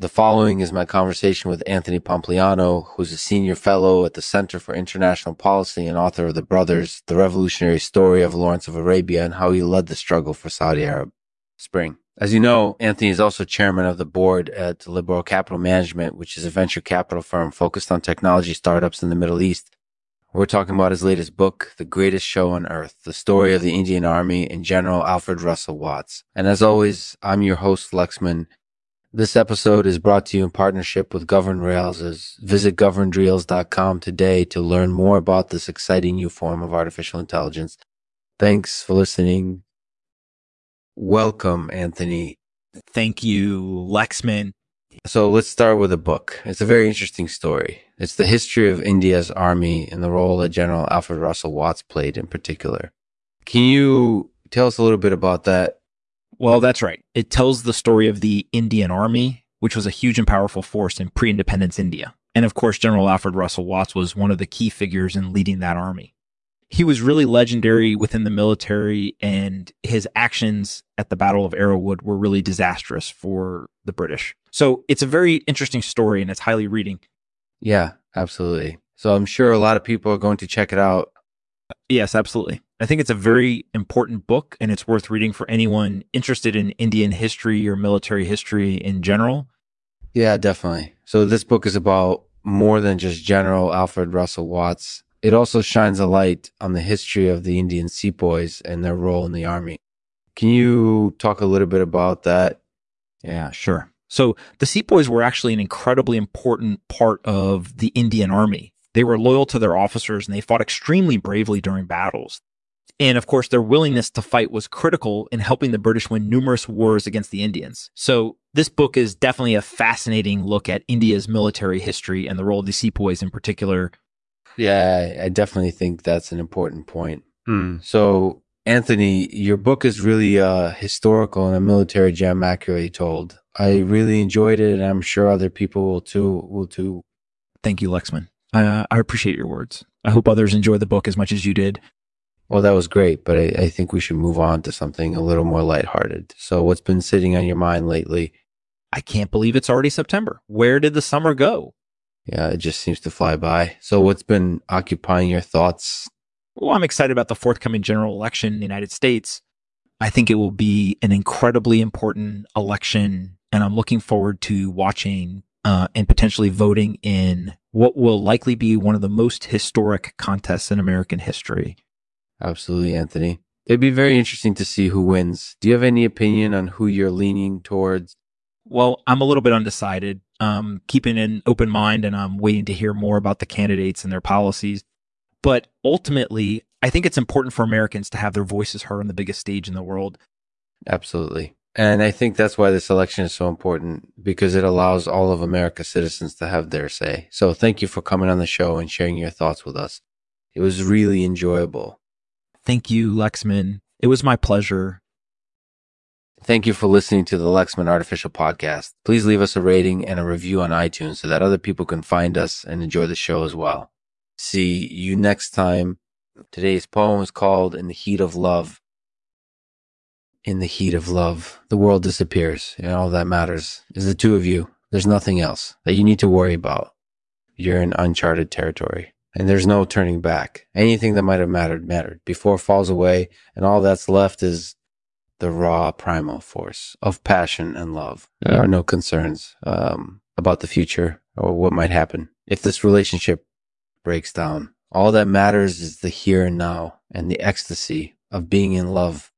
The following is my conversation with Anthony Pompliano, who's a senior fellow at the Center for International Policy and author of The Brothers, The Revolutionary Story of Lawrence of Arabia and how he led the struggle for Saudi Arab Spring. As you know, Anthony is also chairman of the board at Liberal Capital Management, which is a venture capital firm focused on technology startups in the Middle East. We're talking about his latest book, The Greatest Show on Earth, the story of the Indian Army and General Alfred Russel Watts. And as always, I'm your host, Lexman, this episode is brought to you in partnership with Governed Rails. Visit governreels.com today to learn more about this exciting new form of artificial intelligence. Thanks for listening. Welcome, Anthony. Thank you, Lexman. So let's start with a book. It's a very interesting story. It's the history of India's army and the role that General Alfred Russel Watts played in particular. Can you tell us a little bit about that well, that's right. It tells the story of the Indian Army, which was a huge and powerful force in pre independence India. And of course, General Alfred Russel Watts was one of the key figures in leading that army. He was really legendary within the military, and his actions at the Battle of Arrowwood were really disastrous for the British. So it's a very interesting story, and it's highly reading. Yeah, absolutely. So I'm sure a lot of people are going to check it out. Yes, absolutely. I think it's a very important book and it's worth reading for anyone interested in Indian history or military history in general. Yeah, definitely. So this book is about more than just General Alfred Russel Watts. It also shines a light on the history of the Indian sepoys and their role in the army. Can you talk a little bit about that? Yeah, sure. So the sepoys were actually an incredibly important part of the Indian army. They were loyal to their officers and they fought extremely bravely during battles. And of course, their willingness to fight was critical in helping the British win numerous wars against the Indians. So this book is definitely a fascinating look at India's military history and the role of the sepoys in particular. Yeah, I definitely think that's an important point. Hmm. So, Anthony, your book is really uh, historical and a military gem accurately told. I really enjoyed it, and I'm sure other people will too. Will too. Thank you, Lexman. Uh, I appreciate your words. I hope others enjoy the book as much as you did. Well, that was great, but I, I, think we should move on to something a little more lighthearted. So, what's been sitting on your mind lately? I can't believe it's already September. Where did the summer go? Yeah, it just seems to fly by. So, what's been occupying your thoughts? Well, I'm excited about the forthcoming general election in the United States. I think it will be an incredibly important election, and I'm looking forward to watching uh, and potentially voting in what will likely be one of the most historic contests in American history. Absolutely, Anthony. It'd be very interesting to see who wins. Do you have any opinion on who you're leaning towards? Well, I'm a little bit undecided. Um, keeping an open mind and I'm waiting to hear more about the candidates and their policies. But ultimately, I think it's important for Americans to have their voices heard on the biggest stage in the world. Absolutely. And I think that's why this election is so important because it allows all of America's citizens to have their say. So thank you for coming on the show and sharing your thoughts with us. It was really enjoyable. Thank you, Lexman. It was my pleasure. Thank you for listening to the Lexman Artificial Podcast. Please leave us a rating and a review on iTunes so that other people can find us and enjoy the show as well. See you next time. Today's poem is called In the Heat of Love. In the heat of love, the world disappears, and all that matters is the two of you. There's nothing else that you need to worry about. You're in uncharted territory and there's no turning back. Anything that might have mattered mattered before falls away, and all that's left is the raw primal force of passion and love. Yeah. There are no concerns um, about the future or what might happen if this relationship breaks down. All that matters is the here and now and the ecstasy of being in love